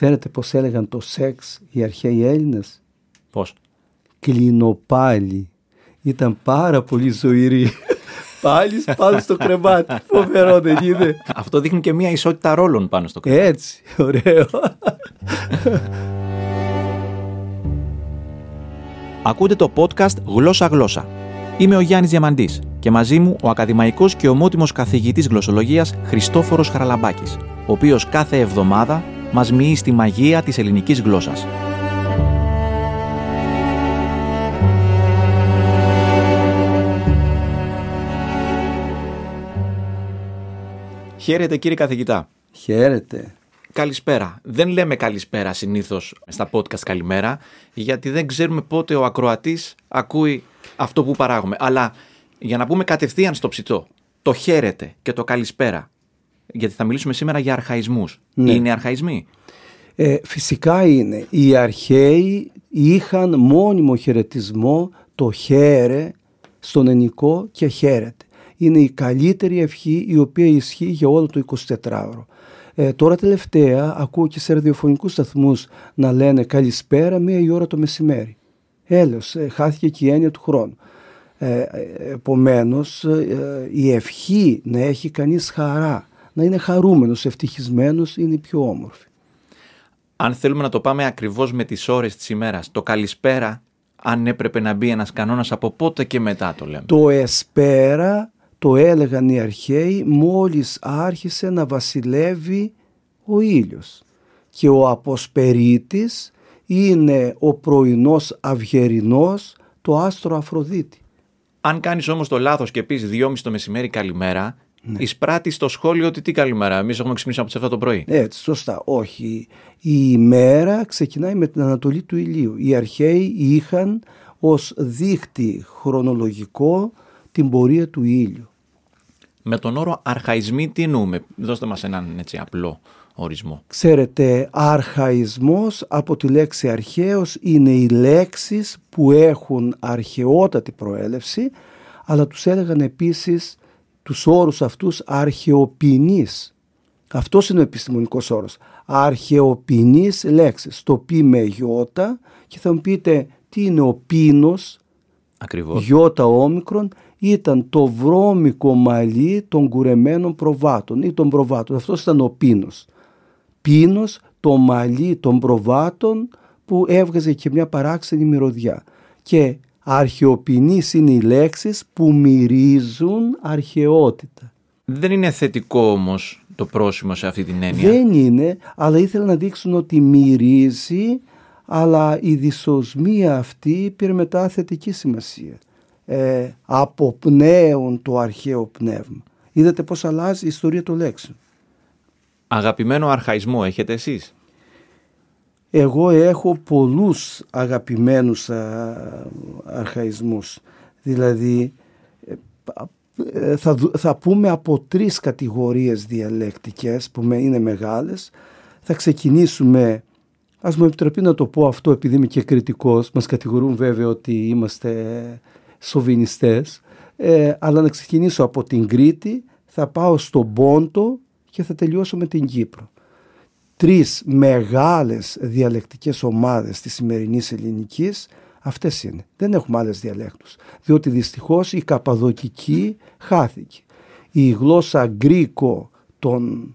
Ξέρετε πώς έλεγαν το σεξ οι αρχαίοι Έλληνες; Πώς; Κλινοπάλι. Ήταν πάρα πολύ ζωηρή. Πάλι πάνω στο κρεβάτι. Φοβερό δεν είναι. Αυτό δείχνει και μια ισότητα ρόλων πάνω στο κρεβάτι. Έτσι, ωραίο. Ακούτε το podcast Γλώσσα Γλώσσα. Είμαι ο Γιάννης Διαμαντής και μαζί μου ο ακαδημαϊκός και ομότιμος καθηγητής γλωσσολογίας Χριστόφορος Χαραλαμπάκης, ο οποίος κάθε εβδομάδα μας μοιεί στη μαγεία της ελληνικής γλώσσας. Χαίρετε κύριε καθηγητά. Χαίρετε. Καλησπέρα. Δεν λέμε καλησπέρα συνήθως στα podcast καλημέρα, γιατί δεν ξέρουμε πότε ο ακροατής ακούει αυτό που παράγουμε. Αλλά για να πούμε κατευθείαν στο ψητό, το χαίρετε και το καλησπέρα. Γιατί θα μιλήσουμε σήμερα για αρχαϊσμούς. Ναι. Είναι αρχαϊσμοί; Ε, φυσικά είναι. Οι αρχαίοι είχαν μόνιμο χαιρετισμό το χαίρε στον ενικό και χαίρεται. Είναι η καλύτερη ευχή η οποία ισχύει για όλο το 24ωρο. Ε, τώρα τελευταία ακούω και σε ραδιοφωνικούς σταθμούς να λένε καλησπέρα μία η ώρα το μεσημέρι. Έλεος, ε, χάθηκε και η έννοια του χρόνου. Ε, επομένως ε, η ευχή να έχει κανείς χαρά, να είναι χαρούμενος, ευτυχισμένος είναι η πιο όμορφη. Αν θέλουμε να το πάμε ακριβώς με τις ώρες της ημέρας, το καλησπέρα, αν έπρεπε να μπει ένας κανόνας από πότε και μετά το λέμε; Το εσπέρα το έλεγαν οι αρχαίοι μόλις άρχισε να βασιλεύει ο ήλιος. Και ο αποσπερίτης είναι ο πρωινός αυγερινός, το άστρο Αφροδίτη. Αν κάνεις όμως το λάθος και πεις 2.30 το μεσημέρι καλημέρα, ναι. εισπράττει στο σχόλιο ότι τι καλημέρα, εμείς έχουμε ξυπνήσει από τις 7 το πρωί. Έτσι, σωστά. Όχι. Η ημέρα ξεκινάει με την ανατολή του ηλίου. Οι αρχαίοι είχαν ως δίχτυ χρονολογικό την πορεία του ήλιου. Με τον όρο αρχαϊσμοί τι εννοούμε, δώστε μας έναν έτσι απλό ορισμό. Ξέρετε, αρχαϊσμός από τη λέξη αρχαίος είναι οι λέξεις που έχουν αρχαιότατη προέλευση, αλλά τους έλεγαν επίσης τους όρους αυτούς αρχαιοπινείς. Αυτός είναι ο επιστημονικός όρος. Αρχαιοπινείς λέξεις. Το πει με γιώτα και θα μου πείτε τι είναι ο πίνος, Ακριβώς. γιώτα όμικρον, ήταν το βρώμικο μαλλί των κουρεμένων προβάτων ή των προβάτων. Αυτός ήταν ο πίνος. Πίνος, το μαλλί των προβάτων που έβγαζε και μια παράξενη μυρωδιά. Και αρχαιοπινείς είναι οι λέξεις που μυρίζουν αρχαιότητα. Δεν είναι θετικό όμως το πρόσημο σε αυτή την έννοια. Δεν είναι, αλλά ήθελα να δείξουν ότι μυρίζει, αλλά η δυσοσμία αυτή πήρε μετά θετική σημασία. Ε, αποπνέουν το αρχαίο πνεύμα. Είδατε πώς αλλάζει η ιστορία των λέξεων. Αγαπημένο αρχαϊσμό έχετε εσείς; Εγώ έχω πολλούς αγαπημένους α, αρχαϊσμούς. Δηλαδή ε, θα, θα πούμε από τρεις κατηγορίες διαλεκτικές που είναι μεγάλες. Θα ξεκινήσουμε, ας μου επιτραπεί να το πω αυτό επειδή είμαι και κριτικός, μας κατηγορούν βέβαια ότι είμαστε σοβινιστές, ε, αλλά να ξεκινήσω από την Κρήτη, θα πάω στον Πόντο και θα τελειώσω με την Κύπρο. Τρεις μεγάλες διαλεκτικές ομάδες της σημερινής ελληνικής αυτές είναι. Δεν έχουμε άλλες διαλέκτους. Διότι δυστυχώς η καπαδοκική χάθηκε. Η γλώσσα γκρίκο των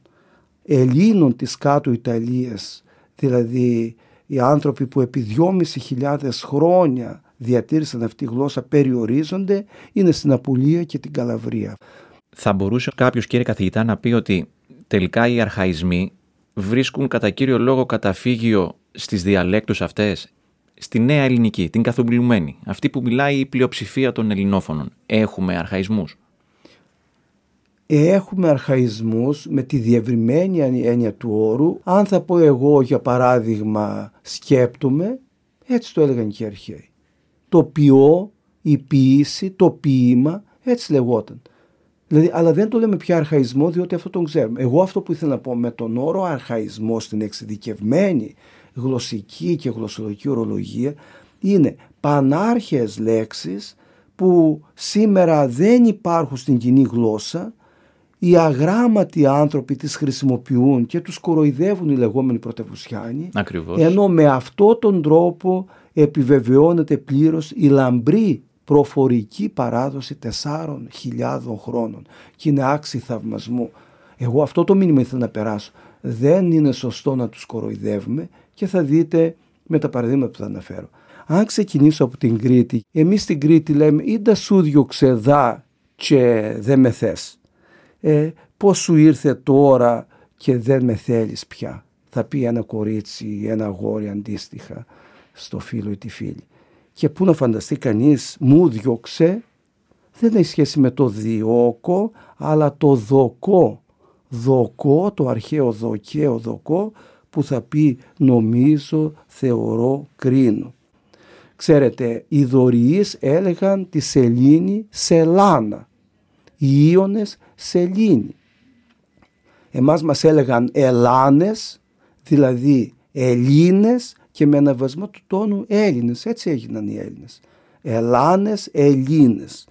Ελλήνων της κάτω Ιταλίας, δηλαδή οι άνθρωποι που επί 2.500 χρόνια διατήρησαν αυτή τη γλώσσα περιορίζονται, είναι στην Απουλία και την Καλαβρία. Θα μπορούσε κάποιος κύριε καθηγητά να πει ότι τελικά οι αρχαϊσμοί βρίσκουν κατά κύριο λόγο καταφύγιο στις διαλέκτους αυτές στη νέα ελληνική, την καθομιλουμένη, αυτή που μιλάει η πλειοψηφία των ελληνόφωνων. Έχουμε αρχαϊσμούς. Έχουμε αρχαϊσμούς με τη διευρυμένη έννοια του όρου. Αν θα πω εγώ για παράδειγμα σκέπτομαι, έτσι το έλεγαν και οι αρχαίοι. Το ποιό, η ποίηση, το ποίημα, έτσι λεγόταν. Δηλαδή, αλλά δεν το λέμε πια αρχαϊσμό διότι αυτό τον ξέρουμε. Εγώ αυτό που ήθελα να πω με τον όρο αρχαϊσμό στην εξειδικευμένη γλωσσική και γλωσσολογική ορολογία είναι πανάρχαιες λέξεις που σήμερα δεν υπάρχουν στην κοινή γλώσσα οι αγράμματοι άνθρωποι τις χρησιμοποιούν και τους κοροϊδεύουν οι λεγόμενοι πρωτευουσιάνοι. Ακριβώς. Ενώ με αυτόν τον τρόπο επιβεβαιώνεται πλήρως η λαμπρή προφορική παράδοση τεσσάρων χιλιάδων χρόνων και είναι άξι θαυμασμού. Εγώ αυτό το μήνυμα ήθελα να περάσω. Δεν είναι σωστό να τους κοροϊδεύουμε και θα δείτε με τα παραδείγματα που θα αναφέρω. Αν ξεκινήσω από την Κρήτη, εμείς στην Κρήτη λέμε ή τα σου διώξε δά και δεν με θες. Ε, πώς σου ήρθε τώρα και δεν με θέλεις πια; Θα πει ένα κορίτσι ή ένα γόρι αντίστοιχα στο φίλο ή τη φίλη. Και πού να φανταστεί κανείς μου διώξε δεν έχει σχέση με το διώκο αλλά το δοκό. Δοκό, το αρχαίο δοκαίο δοκό που θα πει νομίζω, θεωρώ, κρίνω. Ξέρετε, οι δωριείς έλεγαν τη σελήνη σελάνα, οι Ίωνες σελήνη. Εμάς μας έλεγαν Ελλάνες, δηλαδή Ελλήνες και με αναβασμό του τόνου Έλληνες. Έτσι έγιναν οι Έλληνες. Ελλάνες, Ελλήνες.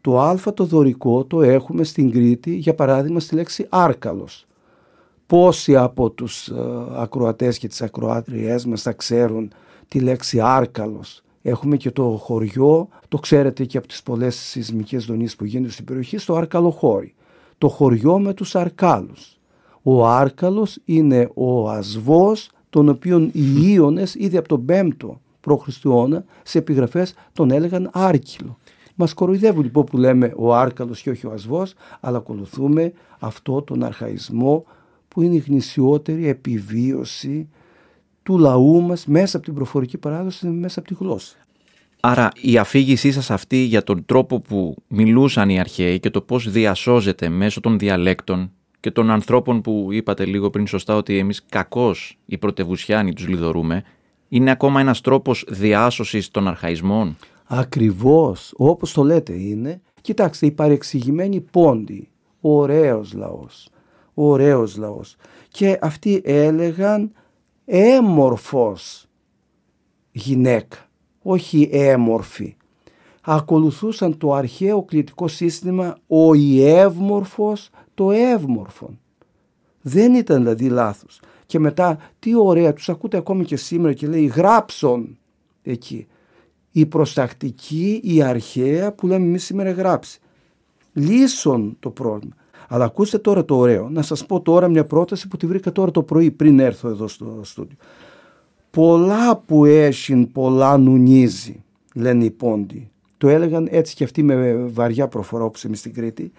Το α το δωρικό το έχουμε στην Κρήτη για παράδειγμα στη λέξη Άρκαλος. Πόσοι από τους ε, ακροατές και τις ακροάτριές μας θα ξέρουν τη λέξη Άρκαλος. Έχουμε και το χωριό, το ξέρετε και από τις πολλές σεισμικές δονήσεις που γίνονται στην περιοχή, στο Άρκαλο χώρι. Το χωριό με τους Αρκάλους. Ο Άρκαλος είναι ο ασβός τον οποίον οι Ίωνες ήδη από τον 5ο π.Χ. σε επιγραφές τον έλεγαν Άρκυλο. Μας κοροϊδεύουν λοιπόν που λέμε ο Άρκαλος και όχι ο Ασβός, αλλά ακολουθούμε αυτό τον αρχαϊσμό που είναι η γνησιότερη επιβίωση του λαού μας μέσα από την προφορική παράδοση, μέσα από τη γλώσσα. Άρα η αφήγησή σας αυτή για τον τρόπο που μιλούσαν οι αρχαίοι και το πώς διασώζεται μέσω των διαλέκτων και των ανθρώπων που είπατε λίγο πριν σωστά ότι εμείς κακώς οι πρωτευουσιάνοι τους λιδωρούμε, είναι ακόμα ένας τρόπος διάσωσης των αρχαϊσμών; Ακριβώς, όπως το λέτε είναι. Κοιτάξτε, η παρεξηγημένη πόντι, ωραίος λαός, ωραίος λαός. Και αυτοί έλεγαν έμορφος γυναίκα, όχι έμορφη. Ακολουθούσαν το αρχαίο κλητικό σύστημα ο ιεύμορφος το εύμορφον. Δεν ήταν δηλαδή λάθος. Και μετά τι ωραία, τους ακούτε ακόμη και σήμερα και λέει γράψον εκεί. Η προστακτική, η αρχαία που λέμε εμείς σήμερα γράψει. Λύσον το πρόβλημα. Αλλά ακούστε τώρα το ωραίο. Να σας πω τώρα μια πρόταση που τη βρήκα τώρα το πρωί πριν έρθω εδώ στο στούντιο. Πολλά που έσυν πολλά νουνίζει, λένε οι πόντοι. Το έλεγαν έτσι και αυτοί με βαριά προφορά όπως εμείς στην Κρήτη.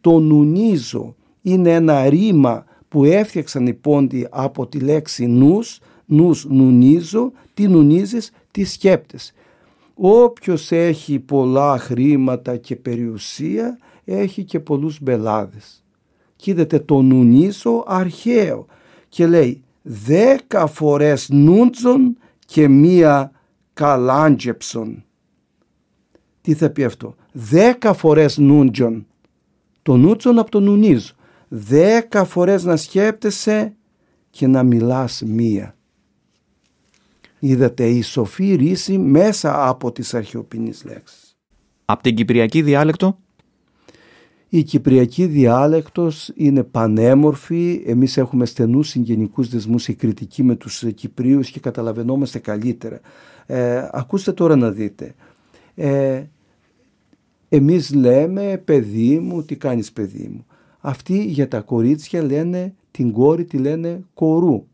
Το νουνίζω είναι ένα ρήμα που έφτιαξαν οι πόντοι από τη λέξη νους, νους νουνίζω, τι νουνίζεις, τι σκέπτες. Όποιος έχει πολλά χρήματα και περιουσία έχει και πολλούς μπελάδες. Και είδατε το νουνίζω αρχαίο και λέει δέκα φορές νούντζον και μία καλάντζεψον. Τι θα πει αυτό; Δέκα φορές νούντζον. Το νούτσον από το νουνίζω. Δέκα φορές να σκέπτεσαι και να μιλάς μία. Είδατε η σοφή ρίση μέσα από τις αρχαιοπινείς λέξεις. Από την Κυπριακή διάλεκτο; Η Κυπριακή διάλεκτος είναι πανέμορφη, εμείς έχουμε στενούς συγγενικούς δεσμούς η κριτική με τους Κυπρίους και καταλαβαίνόμαστε καλύτερα. Ε, ακούστε τώρα να δείτε. Ε, εμείς λέμε παιδί μου, τι κάνεις παιδί μου. Αυτοί για τα κορίτσια λένε την κόρη τη λένε κορού.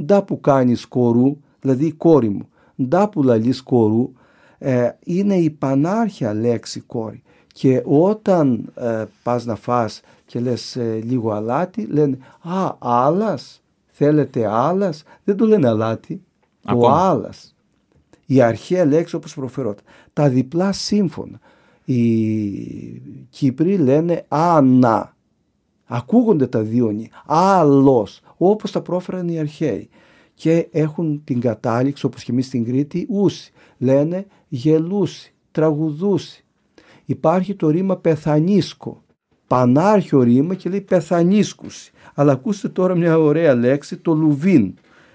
Ντά που κάνεις κορού, δηλαδή κόρη μου. Ντά που λαλείς κορού ε, είναι η πανάρχια λέξη κόρη. Και όταν ε, πας να φας και λες ε, λίγο αλάτι, λένε «Α, άλλας, θέλετε άλλας». Δεν το λένε αλάτι, το άλλας. Η αρχαία λέξη όπως προφερόταν. Τα διπλά σύμφωνα. Οι Κύπροι λένε «άνα». Ακούγονται τα δύο νη. Άλλος, όπως τα πρόφεραν οι αρχαίοι. Και έχουν την κατάληξη, όπως και εμείς στην Κρήτη, ούσι. Λένε γελούσι, τραγουδούσι υπάρχει το ρήμα πεθανίσκο. Πανάρχιο ρήμα και λέει πεθανίσκουση. Αλλά ακούστε τώρα μια ωραία λέξη, το λουβίν.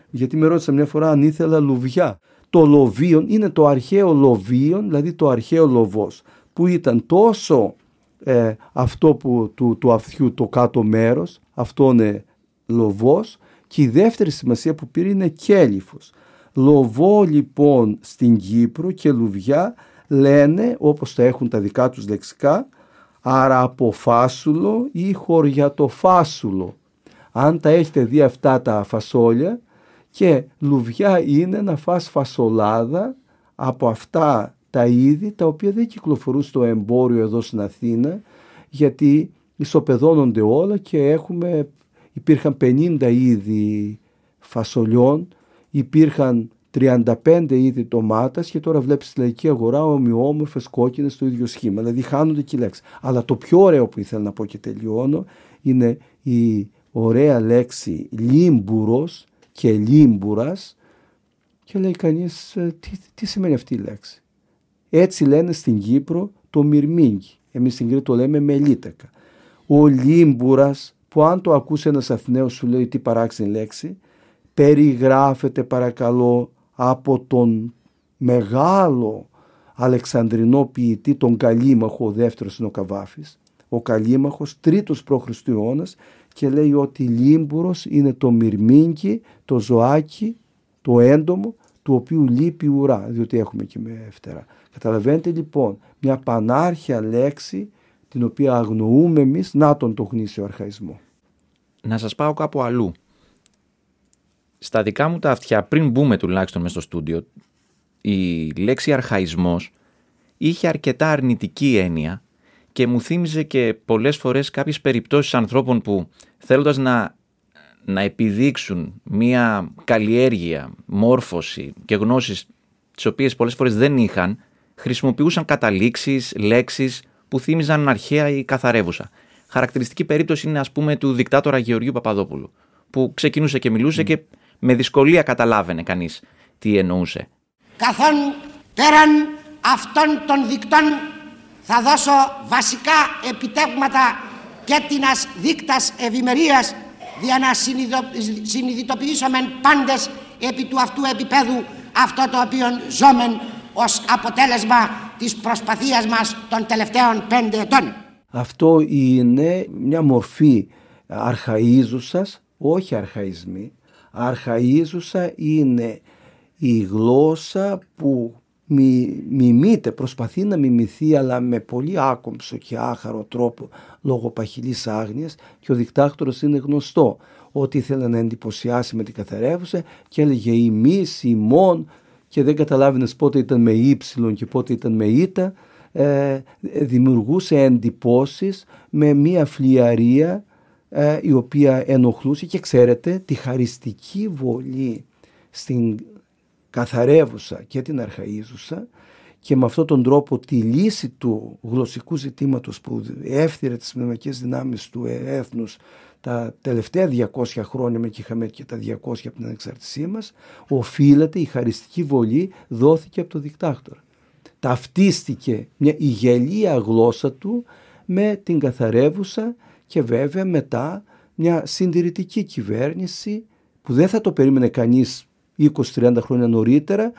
Γιατί με ρώτησα μια φορά αν ήθελα λουβιά. Το λοβίον είναι το αρχαίο λοβίον, δηλαδή το αρχαίο λοβός, που ήταν τόσο ε, αυτό που, του, του αυτιού το κάτω μέρος, αυτό είναι λοβός και η δεύτερη σημασία που πήρε είναι κέλυφος. Λοβό λοιπόν στην Κύπρο και λουβιά λένε όπως τα έχουν τα δικά τους λεξικά άρα από φάσουλο ή χωριατοφάσουλο. Αν τα έχετε δει αυτά τα φασόλια και λουβιά είναι να φας φασολάδα από αυτά τα είδη τα οποία δεν κυκλοφορούν στο εμπόριο εδώ στην Αθήνα γιατί ισοπεδώνονται όλα και έχουμε, υπήρχαν 50 είδη φασολιών, υπήρχαν 35 είδη ντομάτας και τώρα βλέπεις στη λαϊκή αγορά ομοιόμορφες κόκκινες στο ίδιο σχήμα. Δηλαδή χάνονται και οι λέξεις. Αλλά το πιο ωραίο που ήθελα να πω και τελειώνω είναι η ωραία λέξη λίμπουρος και λίμπουρας και λέει κανείς «Ε, τι, τι σημαίνει αυτή η λέξη. Έτσι λένε στην Κύπρο το μυρμήγκι. Εμείς στην Κρήτη το λέμε μελίτακα. Ο λίμπουρας που αν το ακούσει ένας Αθηναίος σου λέει τι παράξενη λέξη περιγράφεται παρακαλώ από τον μεγάλο Αλεξανδρινό ποιητή, τον Καλίμαχο, ο δεύτερος είναι ο Καβάφης, ο Καλίμαχος, τρίτος π.Χ. και λέει ότι λίμπουρος είναι το μυρμήγκι, το ζωάκι, το έντομο, του οποίου λείπει η ουρά, διότι έχουμε και με φτερά. Καταλαβαίνετε λοιπόν μια πανάρχια λέξη την οποία αγνοούμε εμείς, να τον το γνήσιο αρχαϊσμός. Να σας πάω κάπου αλλού στα δικά μου τα αυτιά, πριν μπούμε τουλάχιστον μέσα στο στούντιο, η λέξη αρχαϊσμός είχε αρκετά αρνητική έννοια και μου θύμιζε και πολλές φορές κάποιες περιπτώσεις ανθρώπων που θέλοντας να, να επιδείξουν μία καλλιέργεια, μόρφωση και γνώσεις τις οποίες πολλές φορές δεν είχαν, χρησιμοποιούσαν καταλήξεις, λέξεις που θύμιζαν αρχαία ή καθαρεύουσα. Χαρακτηριστική περίπτωση είναι ας πούμε του δικτάτορα Γεωργίου Παπαδόπουλου που ξεκινούσε και μιλούσε και με δυσκολία καταλάβαινε κανείς τι εννοούσε. Καθόν πέραν αυτών των δικτών θα δώσω βασικά επιτεύγματα και την δίκτας ευημερίας για να συνειδητοποιήσουμε πάντες επί του αυτού επίπεδου αυτό το οποίο ζώμεν ως αποτέλεσμα της προσπαθίας μας των τελευταίων πέντε ετών. Αυτό είναι μια μορφή αρχαΐζουσας, όχι αρχαϊσμή, αρχαΐζουσα είναι η γλώσσα που μι, μιμείται, προσπαθεί να μιμηθεί αλλά με πολύ άκομψο και άχαρο τρόπο λόγω παχυλής άγνοιας και ο δικτάκτορος είναι γνωστό. Ότι ήθελε να εντυπωσιάσει με την καθαρεύουσα και έλεγε ημείς, ημών και δεν καταλάβαινες πότε ήταν με ύψιλον και πότε ήταν με ήττα ε, δημιουργούσε εντυπώσεις με μία φλιαρία ε, η οποία ενοχλούσε και ξέρετε τη χαριστική βολή στην καθαρεύουσα και την αρχαΐζουσα και με αυτόν τον τρόπο τη λύση του γλωσσικού ζητήματος που έφθυρε τις πνευματικές δυνάμεις του έθνους τα τελευταία 200 χρόνια με και είχαμε και τα 200 από την ανεξαρτησία μας οφείλεται η χαριστική βολή δόθηκε από το δικτάκτορα. Ταυτίστηκε μια, η γελία γλώσσα του με την καθαρεύουσα και βέβαια μετά μια συντηρητική κυβέρνηση που δεν θα το περίμενε κανείς 20-30 χρόνια νωρίτερα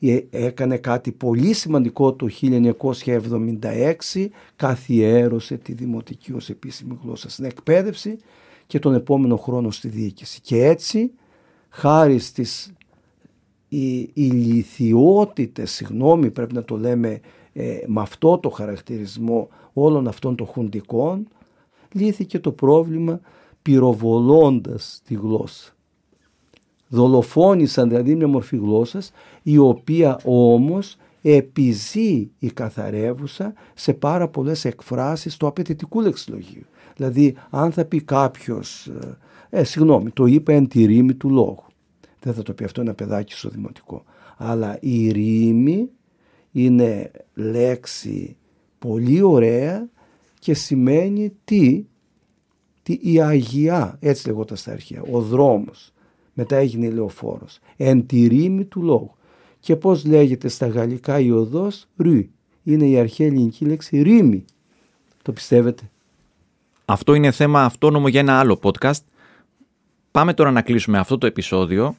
ε, έκανε κάτι πολύ σημαντικό το 1976 καθιέρωσε τη δημοτική ως επίσημη γλώσσα στην εκπαίδευση και τον επόμενο χρόνο στη διοίκηση και έτσι χάρη στις οι ηλικιότητες, συγγνώμη πρέπει να το λέμε ε, με αυτό το χαρακτηρισμό όλων αυτών των χουντικών λύθηκε το πρόβλημα πυροβολώντας τη γλώσσα. Δολοφόνησαν δηλαδή μια μορφή γλώσσας η οποία όμως επιζεί η καθαρεύουσα σε πάρα πολλές εκφράσεις του απαιτητικού λεξιλογίου. Δηλαδή αν θα πει κάποιος, ε, συγγνώμη, το είπε εν τη ρήμη του λόγου. Δεν θα το πει αυτό ένα παιδάκι στο δημοτικό. Αλλά η ρήμη είναι λέξη πολύ ωραία και σημαίνει τι, τι η Αγιά, έτσι λεγόταν στα αρχαία, ο δρόμος. Μετά έγινε λεωφόρος. Εν τη ρήμη του λόγου. Και πώς λέγεται στα γαλλικά η οδός, ρου. Είναι η αρχαία ελληνική λέξη ρήμη. Το πιστεύετε; Αυτό είναι θέμα αυτόνομο για ένα άλλο podcast. Πάμε τώρα να κλείσουμε αυτό το επεισόδιο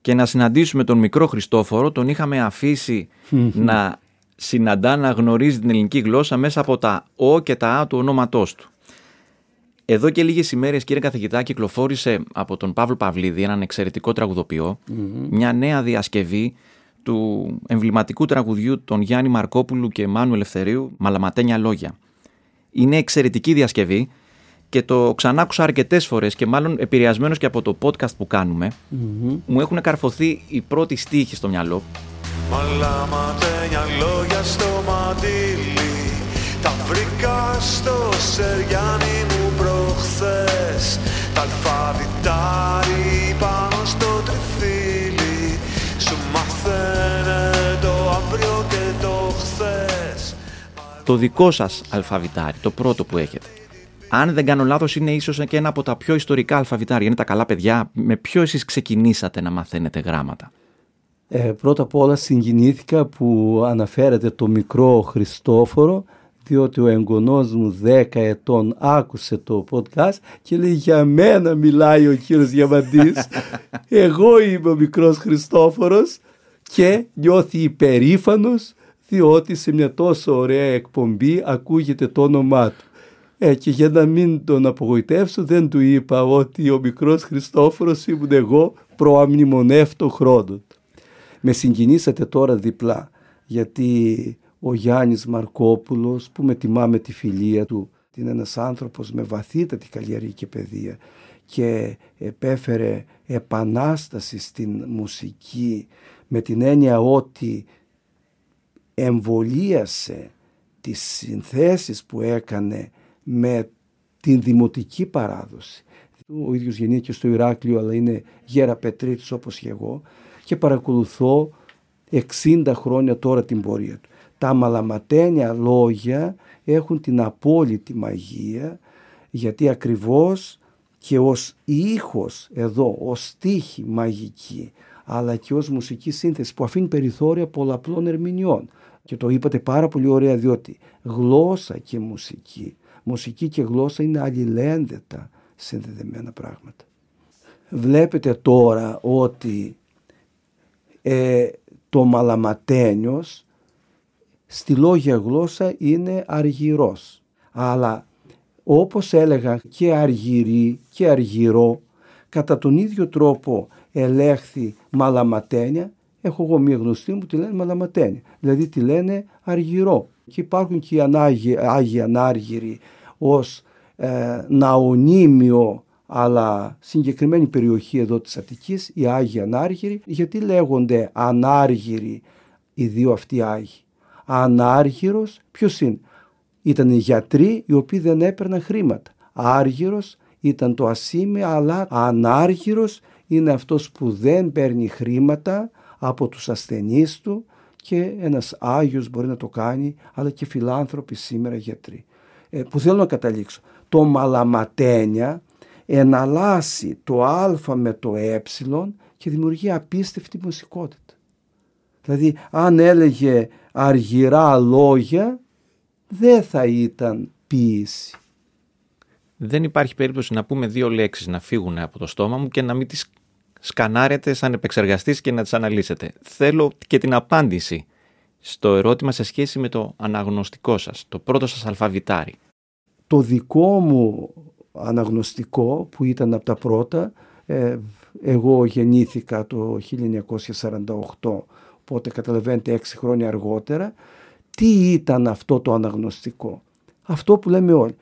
και να συναντήσουμε τον μικρό Χριστόφορο. Τον είχαμε αφήσει να συναντά να γνωρίζει την ελληνική γλώσσα μέσα από τα «ο» και τα «α» του ονόματός του. Εδώ και λίγες ημέρες, κύριε καθηγητά, κυκλοφόρησε από τον Παύλο Παυλίδη, έναν εξαιρετικό μια νέα διασκευή του εμβληματικού τραγουδιού των Γιάννη Μαρκόπουλου και Μάνου Ελευθερίου «Μαλαματένια λόγια». Είναι εξαιρετική διασκευή και το ξανάκουσα αρκετές φορές και μάλλον επηρεασμένος και από το podcast που κανουμε μου έχουν καρφωθεί οι πρώτοι στίχοι στο μυαλό. Μαλαματένια λόγια στο μαντήλι Τα βρήκα στο Σεριάνι μου προχθές Τα αλφαβητάρι πάνω στο τριφύλι Σου μαθαίνε το αύριο και το χθες Το δικό σας αλφαβητάρι, το πρώτο που έχετε αν δεν κάνω λάθος είναι ίσως και ένα από τα πιο ιστορικά αλφαβητάρια. Είναι τα καλά παιδιά. Με ποιο εσείς ξεκινήσατε να μαθαίνετε γράμματα; Ε, πρώτα απ' όλα συγκινήθηκα που αναφέρατε το μικρό Χριστόφορο διότι ο εγγονός μου 10 ετών άκουσε το podcast και λέει για μένα μιλάει ο κύριος Διαμαντής εγώ είμαι ο μικρός Χριστόφορος και νιώθει υπερήφανος διότι σε μια τόσο ωραία εκπομπή ακούγεται το όνομά του. Ε, και για να μην τον απογοητεύσω δεν του είπα ότι ο μικρός Χριστόφορος ήμουν εγώ προαμνημονεύτο χρόνο Με συγκινήσατε τώρα διπλά γιατί ο Γιάννης Μαρκόπουλος που με τιμά με τη φιλία του είναι ένας άνθρωπος με βαθύτατη καλλιεργική παιδεία και επέφερε επανάσταση στην μουσική με την έννοια ότι εμβολίασε τις συνθέσεις που έκανε με την δημοτική παράδοση. Ο ίδιος γεννήθηκε στο Ηράκλειο αλλά είναι γέρα Πετρίτης όπως και εγώ και παρακολουθώ 60 χρόνια τώρα την πορεία του. Τα μαλαματένια λόγια έχουν την απόλυτη μαγεία γιατί ακριβώς και ως ήχος εδώ, ως στίχη μαγική αλλά και ως μουσική σύνθεση που αφήνει περιθώρια πολλαπλών ερμηνεών. Και το είπατε πάρα πολύ ωραία διότι γλώσσα και μουσική μουσική και γλώσσα είναι αλληλένδετα συνδεδεμένα πράγματα. Βλέπετε τώρα ότι ε, το μαλαματένιος στη λόγια γλώσσα είναι αργυρός. Αλλά όπως έλεγα και αργυρή και αργυρό κατά τον ίδιο τρόπο ελέγχθη μαλαματένια έχω εγώ μία γνωστή μου τη λένε μαλαματένια δηλαδή τη λένε αργυρό και υπάρχουν και οι Άγιοι Ανάργυροι ως ε, ναονίμιο αλλά συγκεκριμένη περιοχή εδώ της Αττικής, οι Άγιοι Ανάργυροι, γιατί λέγονται Ανάργυροι οι δύο αυτοί Άγιοι; Ανάργυρος ποιος είναι; Ήταν οι γιατροί οι οποίοι δεν έπαιρναν χρήματα. Άργυρος ήταν το ασήμι αλλά ανάργυρος είναι αυτός που δεν παίρνει χρήματα από τους ασθενείς του και ένας Άγιος μπορεί να το κάνει αλλά και φιλάνθρωποι σήμερα γιατροί. Ε, που θέλω να καταλήξω. Το μαλαματένια εναλλάσσει το α με το ε και δημιουργεί απίστευτη μουσικότητα. Δηλαδή αν έλεγε αργυρά λόγια δεν θα ήταν ποίηση. Δεν υπάρχει περίπτωση να πούμε δύο λέξεις να φύγουν από το στόμα μου και να μην τις σκανάρετε σαν επεξεργαστής και να τις αναλύσετε. Θέλω και την απάντηση στο ερώτημα σε σχέση με το αναγνωστικό σας, το πρώτο σας αλφαβητάρι. Το δικό μου αναγνωστικό που ήταν από τα πρώτα, ε, εγώ γεννήθηκα το 1948, οπότε καταλαβαίνετε έξι χρόνια αργότερα, τι ήταν αυτό το αναγνωστικό. Αυτό που λέμε όλοι,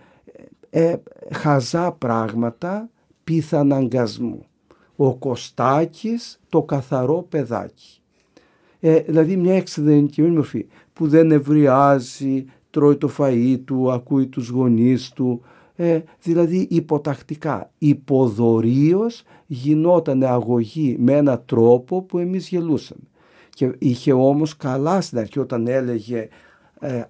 ε, ε χαζά πράγματα πιθαναγκασμού. Ο Κωστάκης το καθαρό παιδάκι. Ε, δηλαδή μια εξειδενική μορφή που δεν ευριάζει, τρώει το φαΐ του, ακούει τους γονείς του, ε, δηλαδή υποτακτικά. Υποδορίως γινόταν αγωγή με ένα τρόπο που εμείς γελούσαμε. Και είχε όμως καλά στην αρχή όταν έλεγε ε,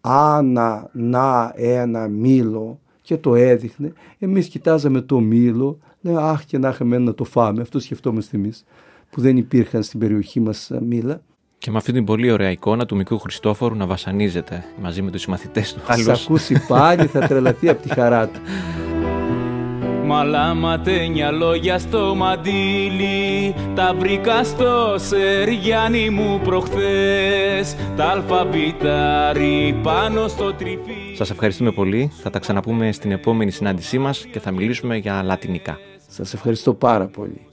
«Άνα να ένα μήλο» και το έδειχνε, εμείς κοιτάζαμε το μήλο, λέμε «Αχ και να είχαμε να το φάμε», αυτό σκεφτόμαστε εμείς που δεν υπήρχαν στην περιοχή μας ε, μήλα. Και με αυτή την πολύ ωραία εικόνα του μικρού Χριστόφορου να βασανίζεται μαζί με τους συμμαθητές του. Θα ακούσει πάλι, θα τρελαθεί από τη χαρά του. Μαλάματένια λόγια στο μαντίλι Τα βρήκα στο Σεριάνι μου προχθές Τα αλφαβητάρι πάνω στο τριφύλι Σας ευχαριστούμε πολύ. Θα τα ξαναπούμε στην επόμενη συνάντησή μας και θα μιλήσουμε για λατινικά. Σας ευχαριστώ πάρα πολύ.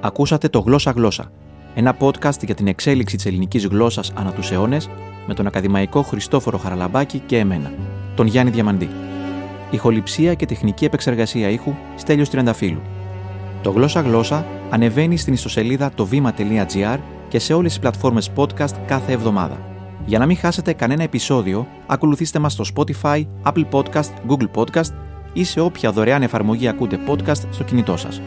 Ακούσατε το Γλώσσα Γλώσσα, ένα podcast για την εξέλιξη της ελληνικής γλώσσας ανά τους αιώνες με τον ακαδημαϊκό Χριστόφορο Χαραλαμπάκη και εμένα, τον Γιάννη Διαμαντή. Ηχοληψία και τεχνική επεξεργασία ήχου Στέλιος Τριανταφύλου. Το Γλώσσα Γλώσσα ανεβαίνει στην ιστοσελίδα το βήμα.gr και σε όλες τις πλατφόρμες podcast κάθε εβδομάδα. Για να μην χάσετε κανένα επεισόδιο, ακολουθήστε μας στο Spotify, Apple Podcast, Google Podcast ή σε όποια δωρεάν εφαρμογή ακούτε podcast στο κινητό σας.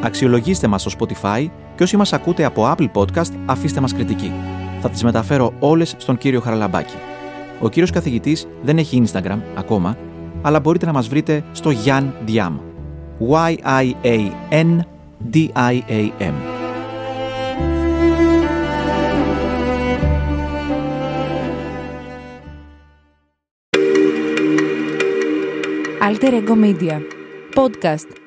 Αξιολογήστε μας στο Spotify και όσοι μας ακούτε από Apple Podcast, αφήστε μας κριτική. Θα τις μεταφέρω όλες στον κύριο Χαραλαμπάκη. Ο κύριος καθηγητής δεν έχει Instagram ακόμα, αλλά μπορείτε να μας βρείτε στο Yan Diam. Y-I-A-N-D-I-A-M. Alter Ego Media. Podcast.